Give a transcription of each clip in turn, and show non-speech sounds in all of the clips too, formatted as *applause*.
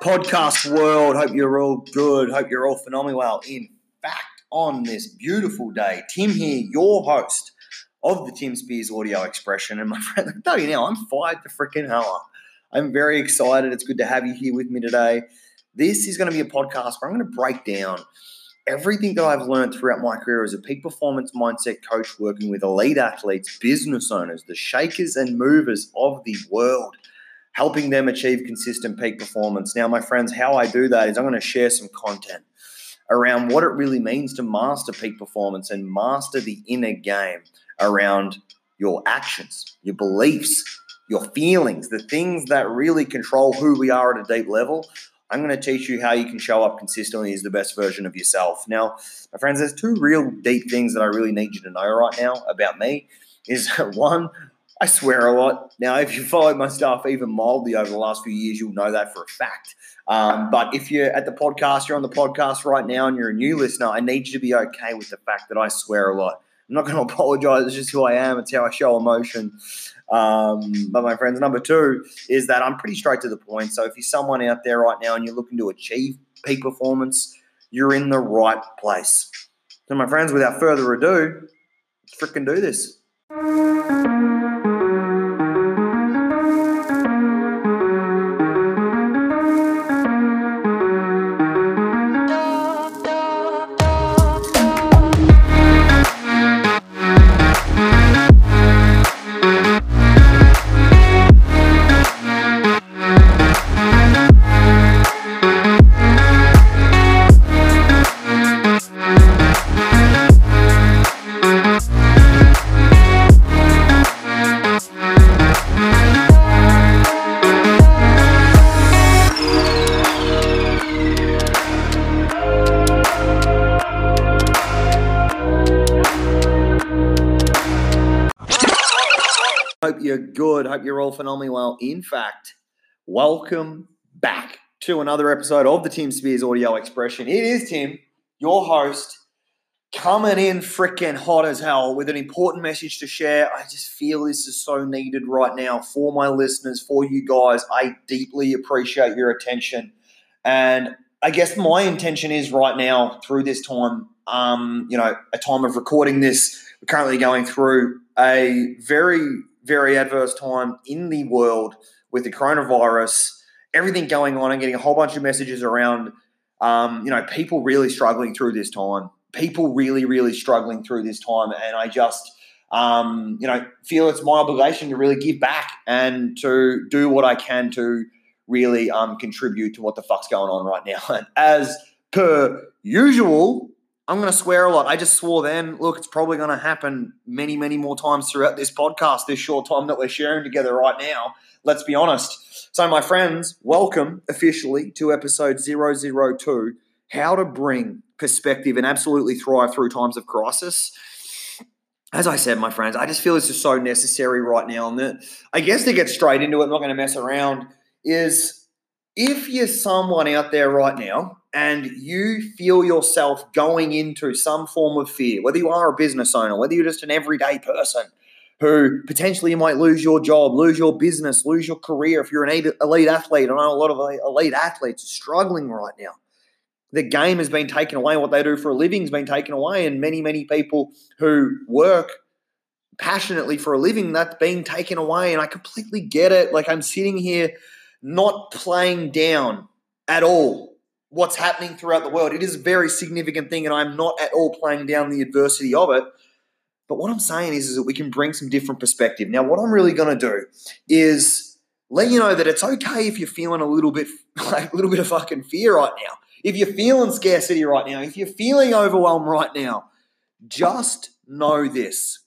Podcast world, hope you're all good. Hope you're all phenomenally well. In fact, on this beautiful day, Tim here, your host of the Tim Speirs Audio Expression. And my *laughs* friend, I tell you now, I'm fired the freaking hell up. I'm very excited. It's good to have you here with me today. This is going to be a podcast where I'm going to break down everything that I've learned throughout my career as a peak performance mindset coach, working with elite athletes, business owners, the shakers and movers of the world, helping them achieve consistent peak performance. Now, my friends, how I do that is I'm going to share some content around what it really means to master peak performance and master the inner game around your actions, your beliefs, your feelings, the things that really control who we are at a deep level. I'm going to teach you how you can show up consistently as the best version of yourself. Now, my friends, there's two real deep things that I really need you to know right now about me. Is *laughs* one, I swear a lot. Now, if you followed my stuff even mildly over the last few years, you'll know that for a fact. Um, but if you're at the podcast, you're on the podcast right now and you're a new listener, I need you to be okay with the fact that I swear a lot. I'm not going *laughs* to apologize. It's just who I am. It's how I show emotion. Um, but my friends, number two is that I'm pretty straight to the point. So if you're someone out there right now and you're looking to achieve peak performance, you're in the right place. So my friends, without further ado, freaking do this. Phenomenally well. In fact, welcome back to another episode of the Tim Speirs Audio Expression. It is Tim, your host, coming in freaking hot as hell with an important message to share. I just feel this is so needed right now for my listeners, for you guys. I deeply appreciate your attention. And I guess my intention is right now through this time, um, you know, a time of recording this, we're currently going through a very very adverse time in the world with the coronavirus, everything going on, and getting a whole bunch of messages around, um, you know, people really struggling through this time. People really, really struggling through this time, and I just, um, you know, feel it's my obligation to really give back and to do what I can to really um, contribute to what the fuck's going on right now. *laughs* And as per usual, I'm going to swear a lot. I just swore then. Look, it's probably going to happen many, many more times throughout this podcast, this short time that we're sharing together right now. Let's be honest. So, my friends, welcome officially to episode 002 How to Bring Perspective and Absolutely Thrive Through Times of Crisis. As I said, my friends, I just feel this is so necessary right now. And that, I guess to get straight into it, I'm not going to mess around, is if you're someone out there right now and you feel yourself going into some form of fear, whether you are a business owner, whether you're just an everyday person who potentially you might lose your job, lose your business, lose your career if you're an elite athlete. I know a lot of elite athletes are struggling right now. The game has been taken away. What they do for a living has been taken away. And many, many people who work passionately for a living, that's being taken away. And I completely get it. Like I'm sitting here not playing down at all what's happening throughout the world. It is a very significant thing, and I'm not at all playing down the adversity of it. But what I'm saying is, is that we can bring some different perspective. Now, what I'm really going to do is let you know that it's okay if you're feeling a little bit *laughs* like a little bit of fucking fear right now. If you're feeling scarcity right now, if you're feeling overwhelmed right now, just know this.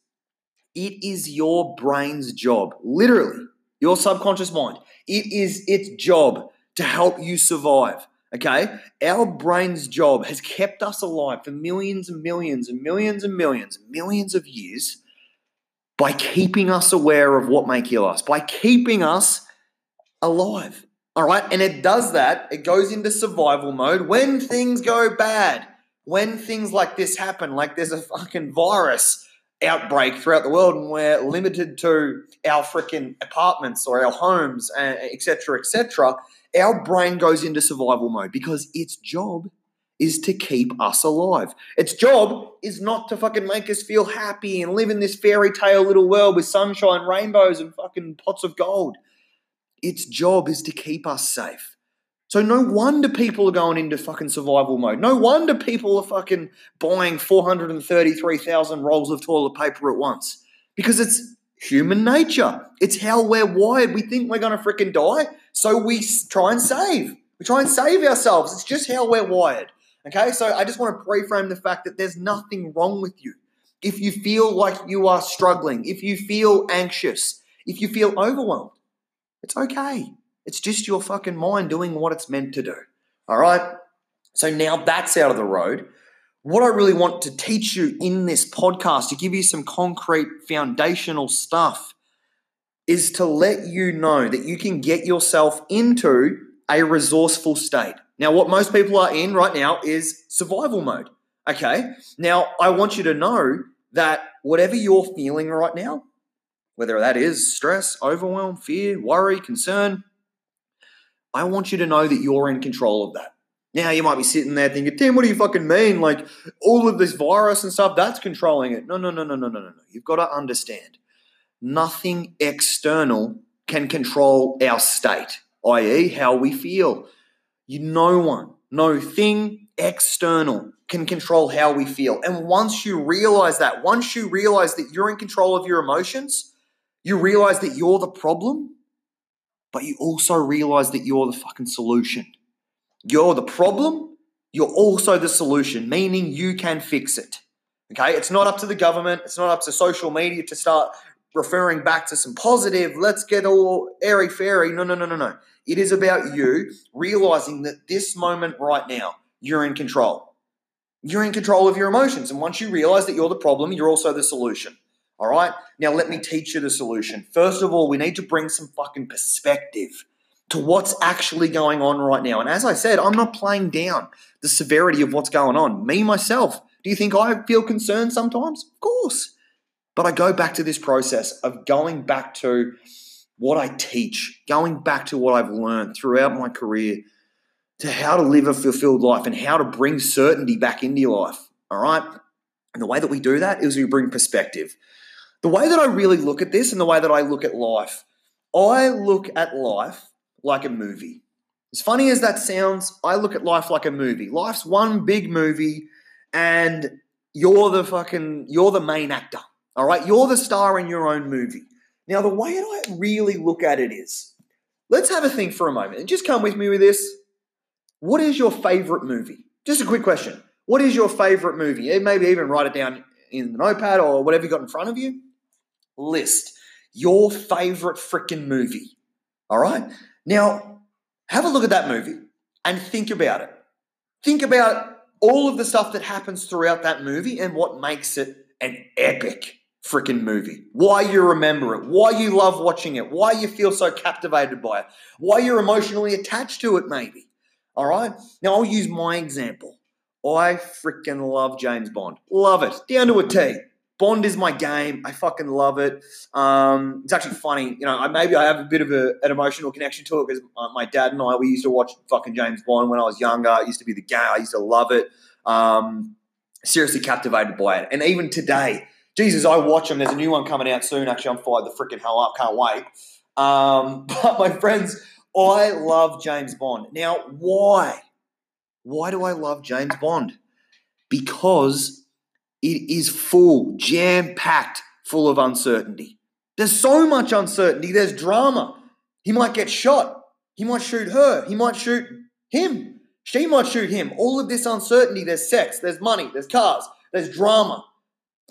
It is your brain's job, literally, your subconscious mind. It is its job to help you survive. Okay? Our brain's job has kept us alive for millions and millions and millions and millions and millions of years by keeping us aware of what may kill us, by keeping us alive. All right? And it does that, it goes into survival mode when things go bad. when things like this happen, like there's a fucking virus outbreak throughout the world and we're limited to our freaking apartments or our homes, uh, etc., etc., our brain goes into survival mode because its job is to keep us alive. Its job is not to fucking make us feel happy and live in this fairy tale little world with sunshine, rainbows, and fucking pots of gold. Its job is to keep us safe. So no wonder people are going into fucking survival mode. No wonder people are fucking buying 433,000 rolls of toilet paper at once. Because it's human nature. It's how we're wired. We think we're going to freaking die, so we try and save. We try and save ourselves. It's just how we're wired. Okay, so I just want to reframe the fact that there's nothing wrong with you. If you feel like you are struggling, if you feel anxious, if you feel overwhelmed, it's okay. It's just your fucking mind doing what it's meant to do. All right? So now that's out of the road. What I really want to teach you in this podcast, to give you some concrete foundational stuff, is to let you know that you can get yourself into a resourceful state. Now, what most people are in right now is survival mode. Okay. Now, I want you to know that whatever you're feeling right now, whether that is stress, overwhelm, fear, worry, concern, I want you to know that you're in control of that. Now, you might be sitting there thinking, Tim, what do you fucking mean? Like, all of this virus and stuff, that's controlling it. No, no, no, no, no, no, no, no. You've got to understand nothing external can control our state, i.e., how we feel. You, no one, no thing external can control how we feel. And once you realize that, once you realize that you're in control of your emotions, you realize that you're the problem, but you also realize that you're the fucking solution. You're the problem, you're also the solution, meaning you can fix it. Okay, it's not up to the government, it's not up to social media to start referring back to some positive, let's get all airy fairy. No, no, no, no, no. It is about you realizing that this moment right now, you're in control. You're in control of your emotions. And once you realize that you're the problem, you're also the solution. All right? Now, let me teach you the solution. First of all, we need to bring some fucking perspective to what's actually going on right now. And as I said, I'm not playing down the severity of what's going on. Me, myself, do you think I feel concerned sometimes? Of course. But I go back to this process of going back to what I teach, going back to what I've learned throughout my career to how to live a fulfilled life and how to bring certainty back into your life. All right. And the way that we do that is we bring perspective. The way that I really look at this and the way that I look at life, I look at life like a movie. As funny as that sounds, I look at life like a movie. Life's one big movie, and you're the fucking, you're the main actor. All right. You're the star in your own movie. Now, the way that I really look at it is let's have a think for a moment and just come with me with this. What is your favorite movie? Just a quick question. What is your favorite movie? Eh, maybe even write it down in the notepad or whatever you got in front of you. List your favorite freaking movie. All right. Now, have a look at that movie and think about it. Think about all of the stuff that happens throughout that movie and what makes it an epic freaking movie. Why you remember it, why you love watching it, why you feel so captivated by it, why you're emotionally attached to it, maybe. All right? Now, I'll use my example. I freaking love James Bond. Love it. Down to a T. Bond is my game. I fucking love it. Um, it's actually funny, you know. I, maybe I have a bit of a, an emotional connection to it because my dad and I we used to watch fucking James Bond when I was younger. It used to be the game. I used to love it. Um, seriously captivated by it. And even today, Jesus, I watch them. There's a new one coming out soon. Actually, I'm fired the freaking hell up. Can't wait. Um, *laughs* but my friends, I love James Bond. Now, why? Why do I love James Bond? Because it is full, jam packed, full of uncertainty. There's so much uncertainty. There's drama. He might get shot. He might shoot her. He might shoot him. She might shoot him. All of this uncertainty. There's sex. There's money. There's cars. There's drama.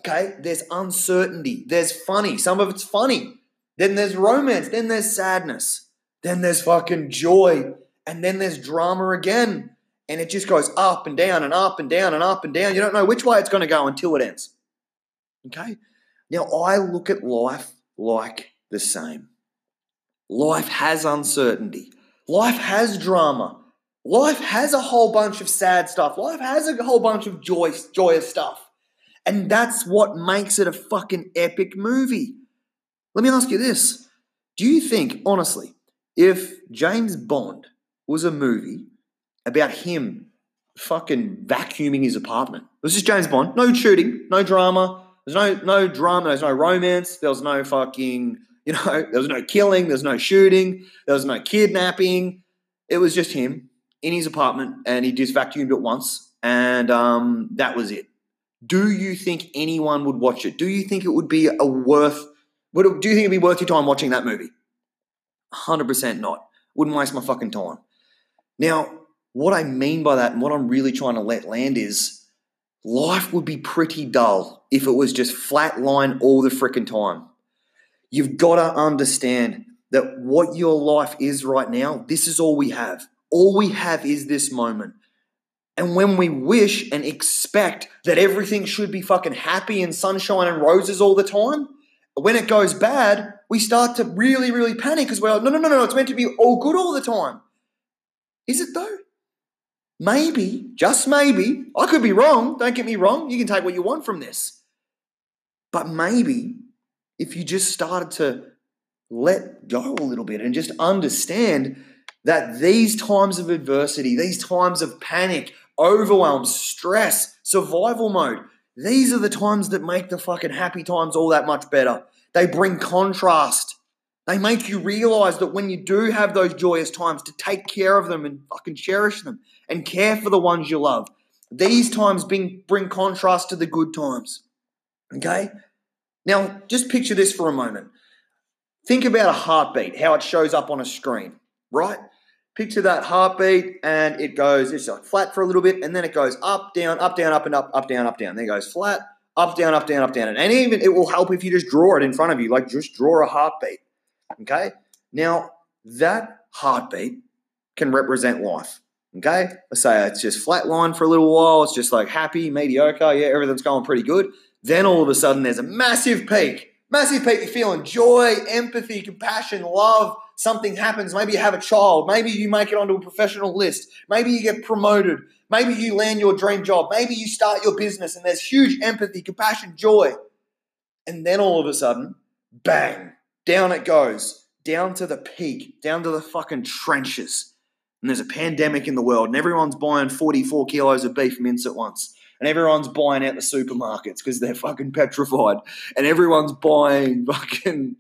Okay, there's uncertainty, there's funny, some of it's funny. Then there's romance, then there's sadness, then there's fucking joy, and then there's drama again. And it just goes up and down and up and down and up and down. You don't know which way it's going to go until it ends. Okay? Now, I look at life like the same. Life has uncertainty, life has drama, life has a whole bunch of sad stuff. Life has a whole bunch of joyous, joyous stuff. And that's what makes it a fucking epic movie. Let me ask you this. Do you think, honestly, if James Bond was a movie about him fucking vacuuming his apartment, was just James Bond, no shooting, no drama, there's no no drama, there's no romance, there was no fucking, you know, *laughs* there was no killing, there's no shooting, there was no kidnapping. It was just him in his apartment and he just vacuumed it once and um, that was it. Do you think anyone would watch it? Do you think it would be a worth? Would it, do you think it'd be worth your time watching that movie? Hundred percent not. Wouldn't waste my fucking time. Now, what I mean by that, and what I'm really trying to let land is, life would be pretty dull if it was just flat line all the freaking time. You've got to understand that what your life is right now, this is all we have. All we have is this moment. And when we wish and expect that everything should be fucking happy and sunshine and roses all the time, when it goes bad, we start to really, really panic because we're like, no, no, no, no, it's meant to be all good all the time. Is it though? Maybe, just maybe, I could be wrong, don't get me wrong, you can take what you want from this. But maybe if you just started to let go a little bit and just understand that these times of adversity, these times of panic, overwhelm, stress, survival mode. These are the times that make the fucking happy times all that much better. They bring contrast. They make you realize that when you do have those joyous times, to take care of them and fucking cherish them and care for the ones you love. These times bring, bring contrast to the good times. Okay? Now, just picture this for a moment. Think about a heartbeat, how it shows up on a screen, right? picture that heartbeat and it goes, it's like flat for a little bit and then it goes up, down, up, down, up and up, up, down, up, down. Then it goes flat, up, down, up, down, up, down. And even it will help if you just draw it in front of you, like just draw a heartbeat. Okay? Now, that heartbeat can represent life. Okay? Let's say it's just flat line for a little while. It's just like happy, mediocre. Yeah, everything's going pretty good. Then all of a sudden there's a massive peak. Massive peak. You're feeling joy, empathy, compassion, love, something happens. Maybe you have a child. Maybe you make it onto a professional list. Maybe you get promoted. Maybe you land your dream job. Maybe you start your business and there's huge empathy, compassion, joy. And then all of a sudden, bang, down it goes, down to the peak, down to the fucking trenches. And there's a pandemic in the world and everyone's buying 44 kilos of beef mince at once and everyone's buying out the supermarkets because they're fucking petrified, and everyone's buying *laughs* fucking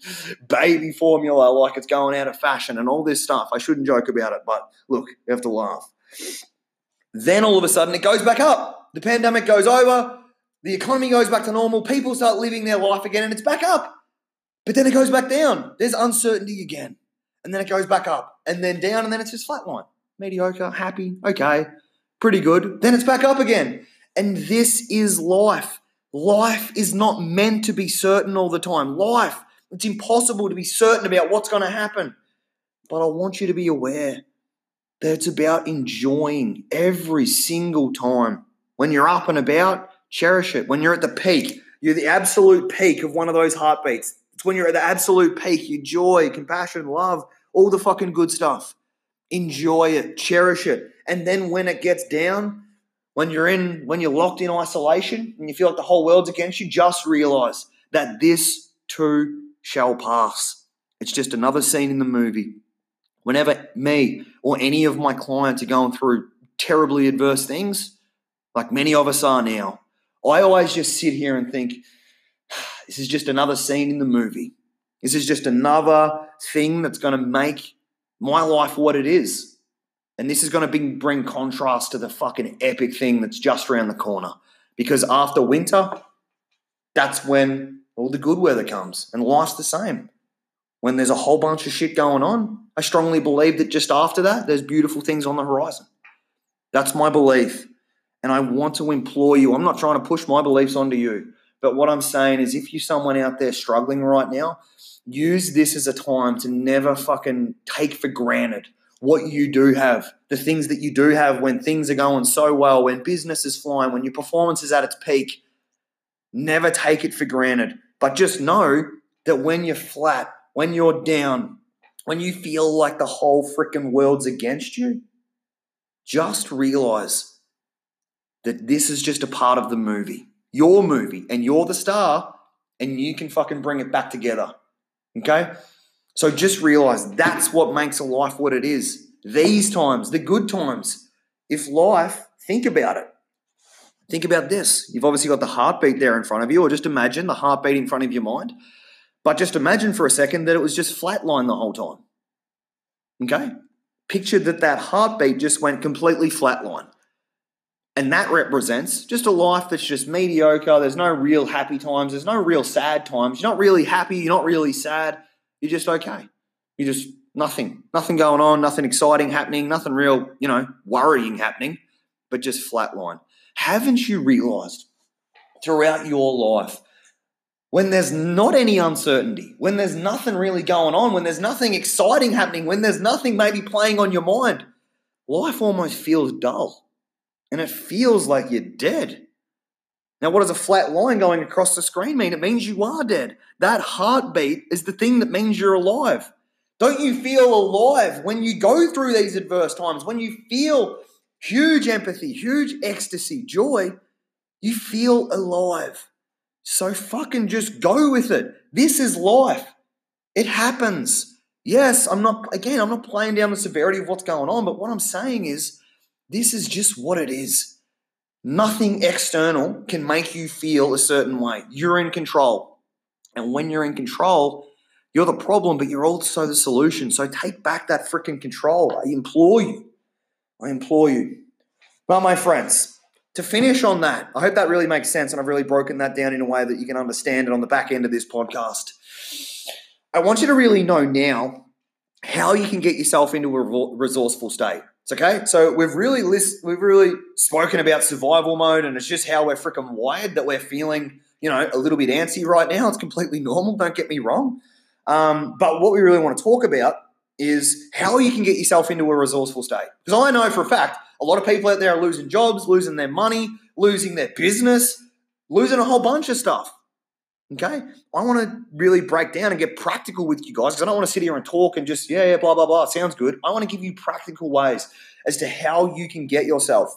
baby formula like it's going out of fashion and all this stuff. I shouldn't joke about it, but look, you have to laugh. Then all of a sudden it goes back up. The pandemic goes over, the economy goes back to normal, people start living their life again, and it's back up. But then it goes back down. There's uncertainty again. And then it goes back up and then down, and then it's just flatline. Mediocre, happy, okay, pretty good. Then it's back up again. And this is life. Life is not meant to be certain all the time. Life, it's impossible to be certain about what's going to happen. But I want you to be aware that it's about enjoying every single time. When you're up and about, cherish it. When you're at the peak, you're the absolute peak of one of those heartbeats. It's when you're at the absolute peak, your joy, compassion, love, all the fucking good stuff. Enjoy it, cherish it. And then when it gets down, when you're in when you're locked in isolation and you feel like the whole world's against you just realize that this too shall pass. It's just another scene in the movie. Whenever me or any of my clients are going through terribly adverse things like many of us are now i always just sit here and think *sighs* this is just another scene in the movie. This is just another thing that's going to make my life what it is and this is going to bring, contrast to the fucking epic thing that's just around the corner. Because after winter, that's when all the good weather comes and life's the same. When there's a whole bunch of shit going on, I strongly believe that just after that, there's beautiful things on the horizon. That's my belief. And I want to implore you, I'm not trying to push my beliefs onto you, but what I'm saying is if you're someone out there struggling right now, use this as a time to never fucking take for granted what you do have, the things that you do have when things are going so well, when business is flying, when your performance is at its peak. Never take it for granted, but just know that when you're flat, when you're down, when you feel like the whole freaking world's against you, just realize that this is just a part of the movie, your movie, and you're the star, and you can fucking bring it back together. Okay? So just realize that's what makes a life what it is. These times, the good times. If life, think about it. Think about this. You've obviously got the heartbeat there in front of you, or just imagine the heartbeat in front of your mind. But just imagine for a second that it was just flatline the whole time. Okay? Picture that that heartbeat just went completely flatline. And that represents just a life that's just mediocre. There's no real happy times. There's no real sad times. You're not really happy. You're not really sad. You're just okay. You're just nothing. Nothing going on. Nothing exciting happening. Nothing real, you know, worrying happening, but just flatline. Haven't you realized throughout your life when there's not any uncertainty, when there's nothing really going on, when there's nothing exciting happening, when there's nothing maybe playing on your mind, life almost feels dull and it feels like you're dead. Now, what does a flat line going across the screen mean? It means you are dead. That heartbeat is the thing that means you're alive. Don't you feel alive when you go through these adverse times, when you feel huge empathy, huge ecstasy, joy? You feel alive. So fucking just go with it. This is life. It happens. Yes, I'm not, again, I'm not playing down the severity of what's going on, but what I'm saying is this is just what it is. Nothing external can make you feel a certain way. You're in control. And when you're in control, you're the problem, but you're also the solution. So take back that freaking control. I implore you. I implore you. Well, my friends, to finish on that, I hope that really makes sense and I've really broken that down in a way that you can understand it on the back end of this podcast. I want you to really know now how you can get yourself into a resourceful state. It's okay. So we've really list, we've really spoken about survival mode, and it's just how we're freaking wired that we're feeling, you know, a little bit antsy right now. It's completely normal. Don't get me wrong. Um, but what we really want to talk about is how you can get yourself into a resourceful state. Because I know for a fact a lot of people out there are losing jobs, losing their money, losing their business, losing a whole bunch of stuff. Okay? I want to really break down and get practical with you guys because I don't want to sit here and talk and just, yeah, yeah, blah, blah, blah. Sounds good. I want to give you practical ways as to how you can get yourself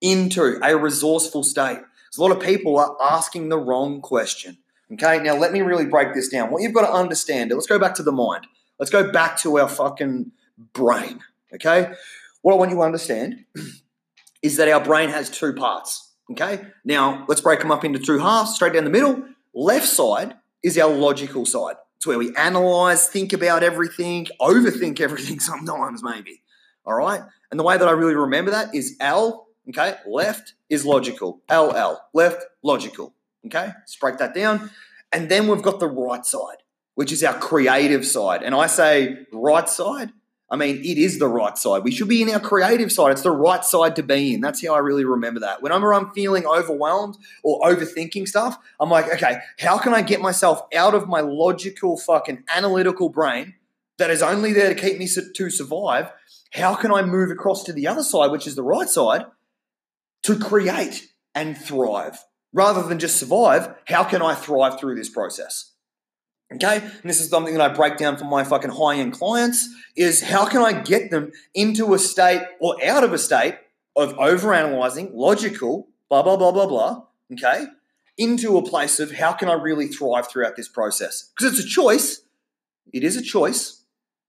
into a resourceful state. So a lot of people are asking the wrong question. Okay, now let me really break this down. What you've got to understand, let's go back to the mind. Let's go back to our fucking brain. Okay, what I want you to understand *clears throat* is that our brain has two parts. Okay, now let's break them up into two halves, straight down the middle. Left side is our logical side. It's where we analyze, think about everything, overthink everything *laughs* sometimes, maybe. All right. And the way that I really remember that is L, okay, left is logical. LL, left, logical. Okay, let's break that down. And then we've got the right side, which is our creative side. And I say right side I mean, it is the right side. We should be in our creative side. It's the right side to be in. That's how I really remember that. Whenever I'm feeling overwhelmed or overthinking stuff, I'm like, okay, how can I get myself out of my logical, fucking analytical brain that is only there to keep me to survive? How can I move across to the other side, which is the right side, to create and thrive? Rather than just survive, how can I thrive through this process? Okay, and this is something that I break down for my fucking high end clients is how can I get them into a state or out of a state of overanalyzing, logical, blah, blah, blah, blah, blah, okay, into a place of how can I really thrive throughout this process? Because it's a choice. It is a choice,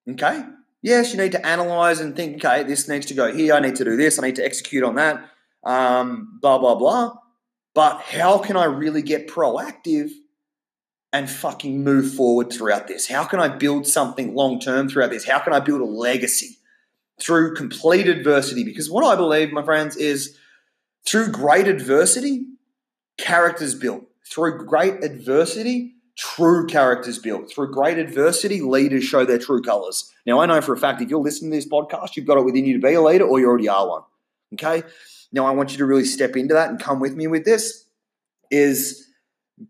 okay? Yes, you need to analyze and think, okay, this needs to go here, I need to do this, I need to execute on that, um, blah, blah, blah. But how can I really get proactive and fucking move forward throughout this? How can I build something long term throughout this? How can I build a legacy through complete adversity? Because what I believe, my friends, is through great adversity, characters built. Through great adversity, true characters built. Through great adversity, leaders show their true colors. Now, I know for a fact if you're listening to this podcast, you've got it within you to be a leader or you already are one. Okay? Now, I want you to really step into that and come with me with this. Is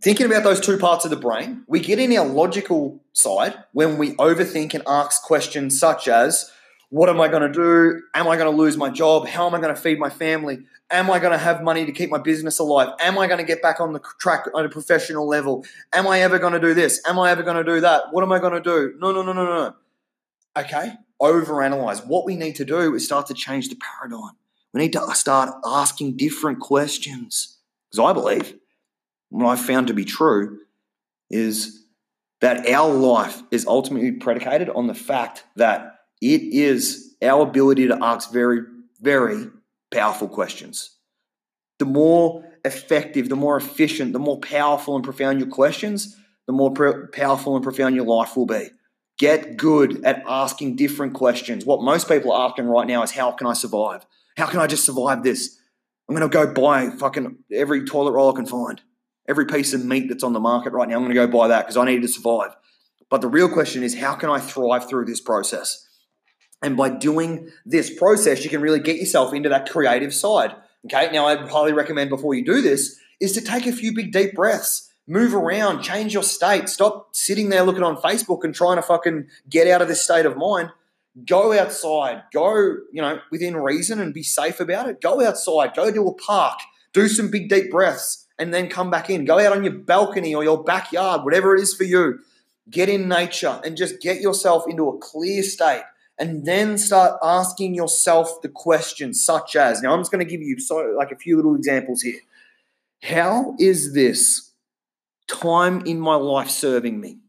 thinking about those two parts of the brain, we get in our logical side when we overthink and ask questions such as, what am I going to do? Am I going to lose my job? How am I going to feed my family? Am I going to have money to keep my business alive? Am I going to get back on the track at a professional level? Am I ever going to do this? Am I ever going to do that? What am I going to do? No, no, no, no, no. Okay. overanalyze. What we need to do is start to change the paradigm. We need to start asking different questions. Because I believe what I've found to be true is that our life is ultimately predicated on the fact that it is our ability to ask very, very powerful questions. The more effective, the more efficient, the more powerful and profound your questions, the more powerful and profound your life will be. Get good at asking different questions. What most people are asking right now is how can I survive? How can I just survive this? I'm going to go buy fucking every toilet roll I can find. Every piece of meat that's on the market right now, I'm going to go buy that because I need to survive. But the real question is how can I thrive through this process? And by doing this process, you can really get yourself into that creative side. Okay. Now, I highly recommend before you do this is to take a few big deep breaths, move around, change your state, stop sitting there looking on Facebook and trying to fucking get out of this state of mind go outside, go, you know, within reason and be safe about it. Go outside, go to a park, do some big deep breaths, and then come back in. Go out on your balcony or your backyard, whatever it is for you. Get in nature and just get yourself into a clear state. And then start asking yourself the questions, such as now, I'm just going to give you so like a few little examples here. How is this time in my life serving me?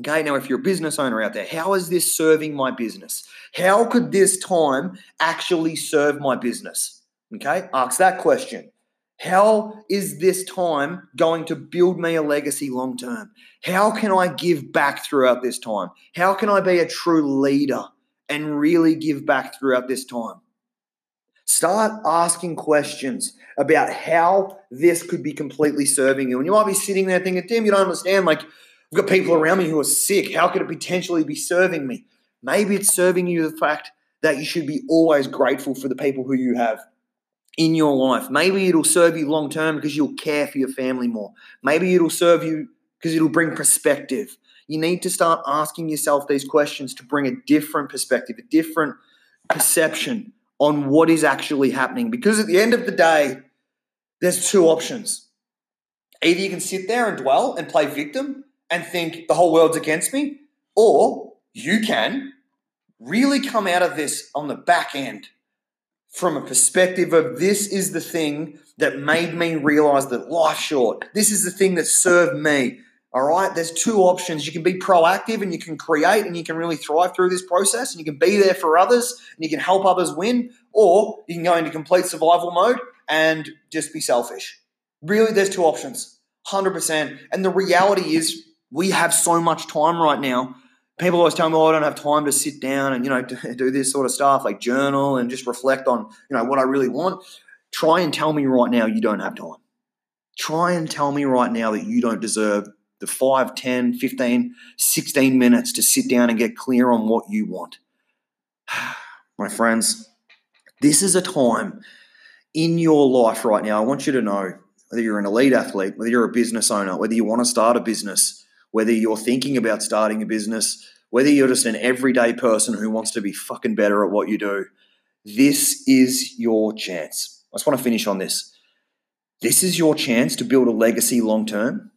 Okay, now if you're a business owner out there, how is this serving my business? How could this time actually serve my business? Okay, ask that question. How is this time going to build me a legacy long term? How can I give back throughout this time? How can I be a true leader and really give back throughout this time? Start asking questions about how this could be completely serving you. And you might be sitting there thinking, Tim, you don't understand. Like, I've got people around me who are sick. How could it potentially be serving me? Maybe it's serving you the fact that you should be always grateful for the people who you have in your life. Maybe it'll serve you long term because you'll care for your family more. Maybe it'll serve you because it'll bring perspective. You need to start asking yourself these questions to bring a different perspective, a different perception on what is actually happening. Because at the end of the day, there's two options. Either you can sit there and dwell and play victim, and think the whole world's against me, or you can really come out of this on the back end from a perspective of this is the thing that made me realize that life's short. This is the thing that served me. All right, there's two options. You can be proactive and you can create and you can really thrive through this process and you can be there for others and you can help others win, or you can go into complete survival mode and just be selfish. Really, there's two options, 100%. And the reality is, we have so much time right now. People always tell me, oh, I don't have time to sit down and, you know, do this sort of stuff, like journal and just reflect on, you know, what I really want. Try and tell me right now you don't have time. Try and tell me right now that you don't deserve the 5, 10, 15, 16 minutes to sit down and get clear on what you want. *sighs* My friends, this is a time in your life right now. I want you to know whether you're an elite athlete, whether you're a business owner, whether you want to start a business, whether you're thinking about starting a business, whether you're just an everyday person who wants to be fucking better at what you do, this is your chance. I just want to finish on this. This is your chance to build a legacy long term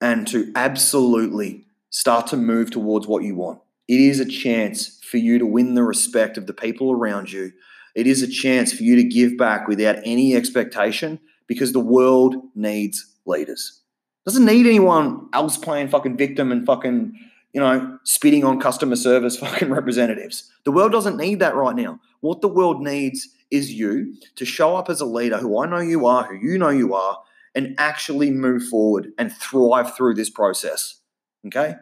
and to absolutely start to move towards what you want. It is a chance for you to win the respect of the people around you. It is a chance for you to give back without any expectation because the world needs leaders. Doesn't need anyone else playing fucking victim and fucking, you know, spitting on customer service *laughs* fucking representatives. The world doesn't need that right now. What the world needs is you to show up as a leader who I know you are, who you know you are, and actually move forward and thrive through this process. Okay?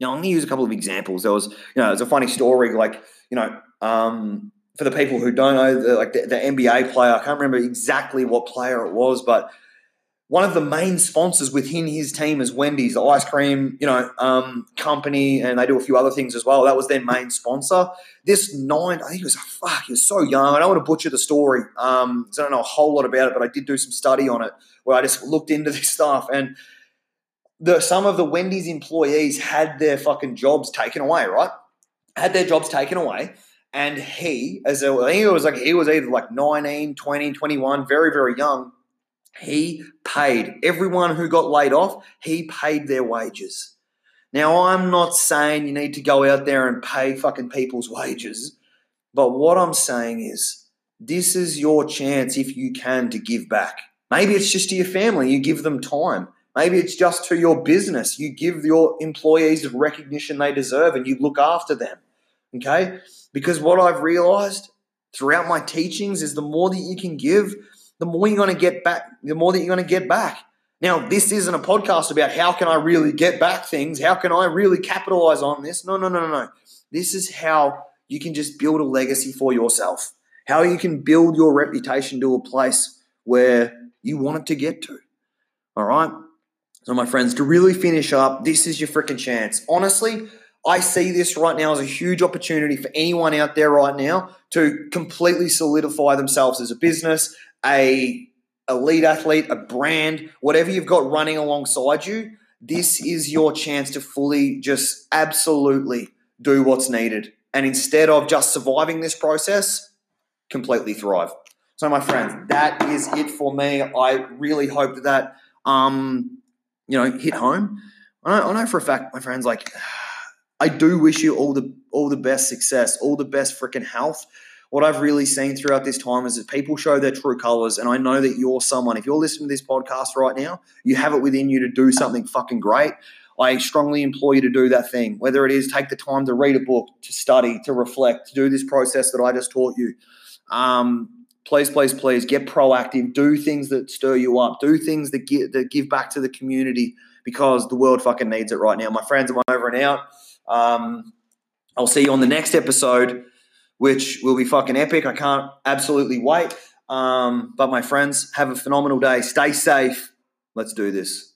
Now, I'm to use a couple of examples. There was, you know, there's a funny story, like, you know, um, for the people who don't know, the, like the, the NBA player, I can't remember exactly what player it was, but one of the main sponsors within his team is Wendy's, the ice cream, you know, um, company, and they do a few other things as well. That was their main sponsor. This nine, I think he was fuck, he was so young. I don't want to butcher the story. Um, I don't know a whole lot about it, but I did do some study on it where I just looked into *laughs* this stuff and. The, some of the Wendy's employees had their fucking jobs taken away, right? Had their jobs taken away. And he, as a, I think it was like he was either like 19, 20, 21, very, very young he paid everyone who got laid off, he paid their wages. Now, I'm not saying you need to go out there and pay fucking people's wages, but what I'm saying is this is your chance if you can to give back. Maybe it's just to your family, you give them time. Maybe it's just to your business, you give your employees the recognition they deserve and you look after them. Okay? Because what I've realized throughout my teachings is the more that you can give, the more you're going to get back, the more that you're going to get back. Now, this isn't a podcast about how can I really get back things? How can I really capitalize on this? No, no, no, no, no. This is how you can just build a legacy for yourself. How you can build your reputation to a place where you want it to get to. All right? So, my friends, to really finish up, this is your freaking chance. Honestly, I see this right now as a huge opportunity for anyone out there right now to completely solidify themselves as a business, a elite athlete, a brand, whatever you've got running alongside you. This is your chance to fully just absolutely do what's needed. And instead of just surviving this process, completely thrive. So, my friends, that is it for me. I really hope that, um, you know, hit home. I know, I know for a fact, my friends, like, *sighs* I do wish you all the all the best success, all the best freaking health. What I've really seen throughout this time is that people show their true colors, and I know that you're someone. If you're listening to this podcast right now, you have it within you to do something fucking great. I strongly implore you to do that thing, whether it is take the time to read a book, to study, to reflect, to do this process that I just taught you. Um, please, please, please get proactive. Do things that stir you up. Do things that give, that give back to the community because the world fucking needs it right now. My friends, I'm over and out. Um, I'll see you on the next episode, which will be fucking epic. I can't absolutely wait. Um, but my friends, have a phenomenal day. Stay safe. Let's do this.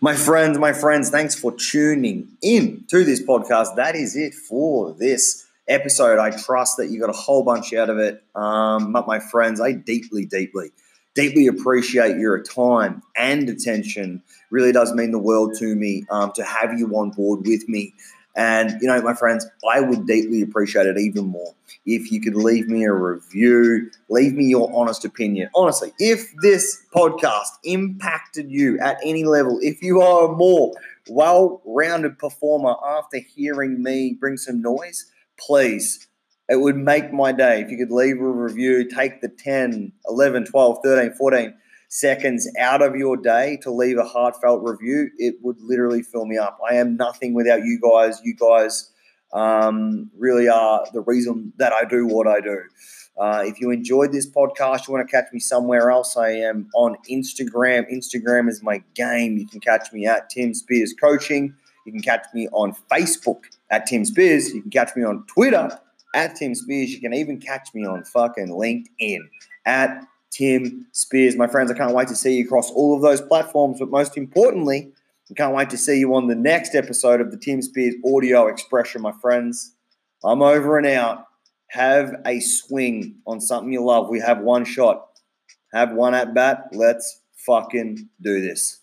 My friends, my friends, thanks for tuning in to this podcast. That is it for this episode. I trust that you got a whole bunch out of it. Um, but my friends, I deeply, deeply, deeply appreciate your time and attention. Really does mean the world to me um, to have you on board with me and, you know, my friends, I would deeply appreciate it even more if you could leave me a review, leave me your honest opinion. Honestly, if this podcast impacted you at any level, if you are a more well rounded performer after hearing me bring some noise, please, it would make my day if you could leave a review, take the 10, 11, 12, 13, 14 seconds out of your day to leave a heartfelt review, it would literally fill me up. I am nothing without you guys. You guys um, really are the reason that I do what I do. Uh, if you enjoyed this podcast, you want to catch me somewhere else, I am on Instagram. Instagram is my game. You can catch me at Tim Speirs Coaching. You can catch me on Facebook at Tim Speirs. You can catch me on Twitter at Tim Speirs. You can even catch me on fucking LinkedIn at Tim Speirs. My friends, I can't wait to see you across all of those platforms. But most importantly, I can't wait to see you on the next episode of the Tim Speirs audio expression, my friends. I'm over and out. Have a swing on something you love. We have one shot. Have one at bat. Let's fucking do this.